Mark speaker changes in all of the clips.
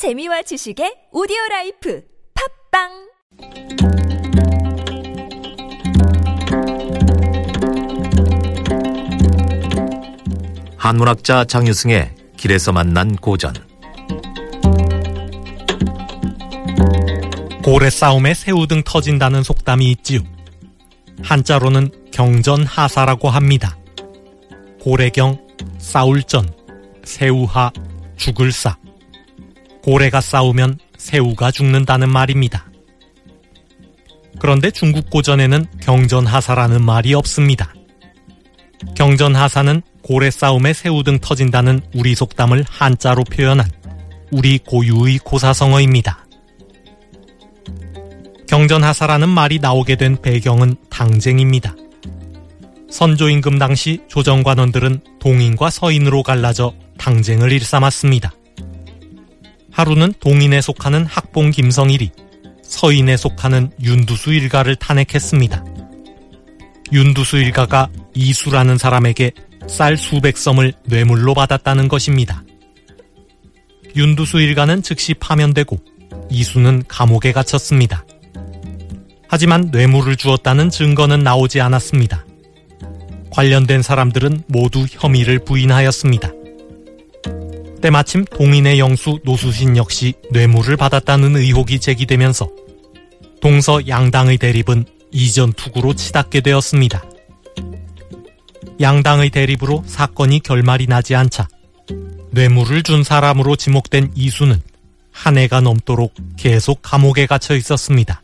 Speaker 1: 재미와 지식의 오디오 life 팟빵
Speaker 2: 한문학자 장유승의 길에서 만난 고전
Speaker 3: 고래 싸움에 새우 등 터진다는 속담이 있지요. 한자로는 경전하사라고 합니다. 고래경, 싸울전, 새우하, 죽을싸. 고래가 싸우면 새우가 죽는다는 말입니다. 그런데 중국 고전에는 경전하사라는 말이 없습니다. 경전하사는 고래 싸움에 새우 등 터진다는 우리 속담을 한자로 표현한 우리 고유의 고사성어입니다. 경전하사라는 말이 나오게 된 배경은 당쟁입니다. 선조임금 당시 조정관원들은 동인과 서인으로 갈라져 당쟁을 일삼았습니다. 하루는 동인에 속하는 학봉 김성일이 서인에 속하는 윤두수 일가를 탄핵했습니다. 윤두수 일가가 이수라는 사람에게 쌀 수백 섬을 뇌물로 받았다는 것입니다. 윤두수 일가는 즉시 파면되고 이수는 감옥에 갇혔습니다. 하지만 뇌물을 주었다는 증거는 나오지 않았습니다. 관련된 사람들은 모두 혐의를 부인하였습니다. 때마침 동인의 영수 노수신 역시 뇌물을 받았다는 의혹이 제기되면서 동서 양당의 대립은 이전 투구로 치닫게 되었습니다. 양당의 대립으로 사건이 결말이 나지 않자 뇌물을 준 사람으로 지목된 이수는 한 해가 넘도록 계속 감옥에 갇혀 있었습니다.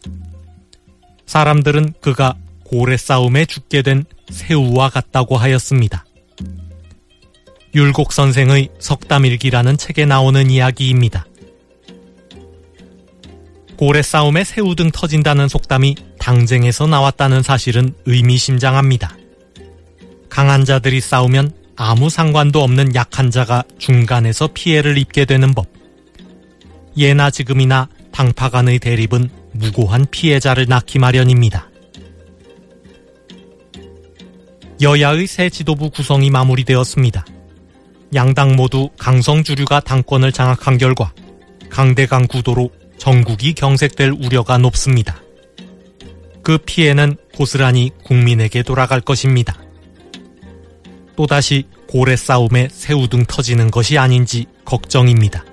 Speaker 3: 사람들은 그가 고래 싸움에 죽게 된 새우와 같다고 하였습니다. 율곡 선생의 석담일기라는 책에 나오는 이야기입니다. 고래 싸움에 새우 등 터진다는 속담이 당쟁에서 나왔다는 사실은 의미심장합니다. 강한 자들이 싸우면 아무 상관도 없는 약한 자가 중간에서 피해를 입게 되는 법. 예나 지금이나 당파 간의 대립은 무고한 피해자를 낳기 마련입니다. 여야의 새 지도부 구성이 마무리되었습니다. 양당 모두 강성 주류가 당권을 장악한 결과 강대강 구도로 전국이 경색될 우려가 높습니다. 그 피해는 고스란히 국민에게 돌아갈 것입니다. 또다시 고래 싸움에 새우 등 터지는 것이 아닌지 걱정입니다.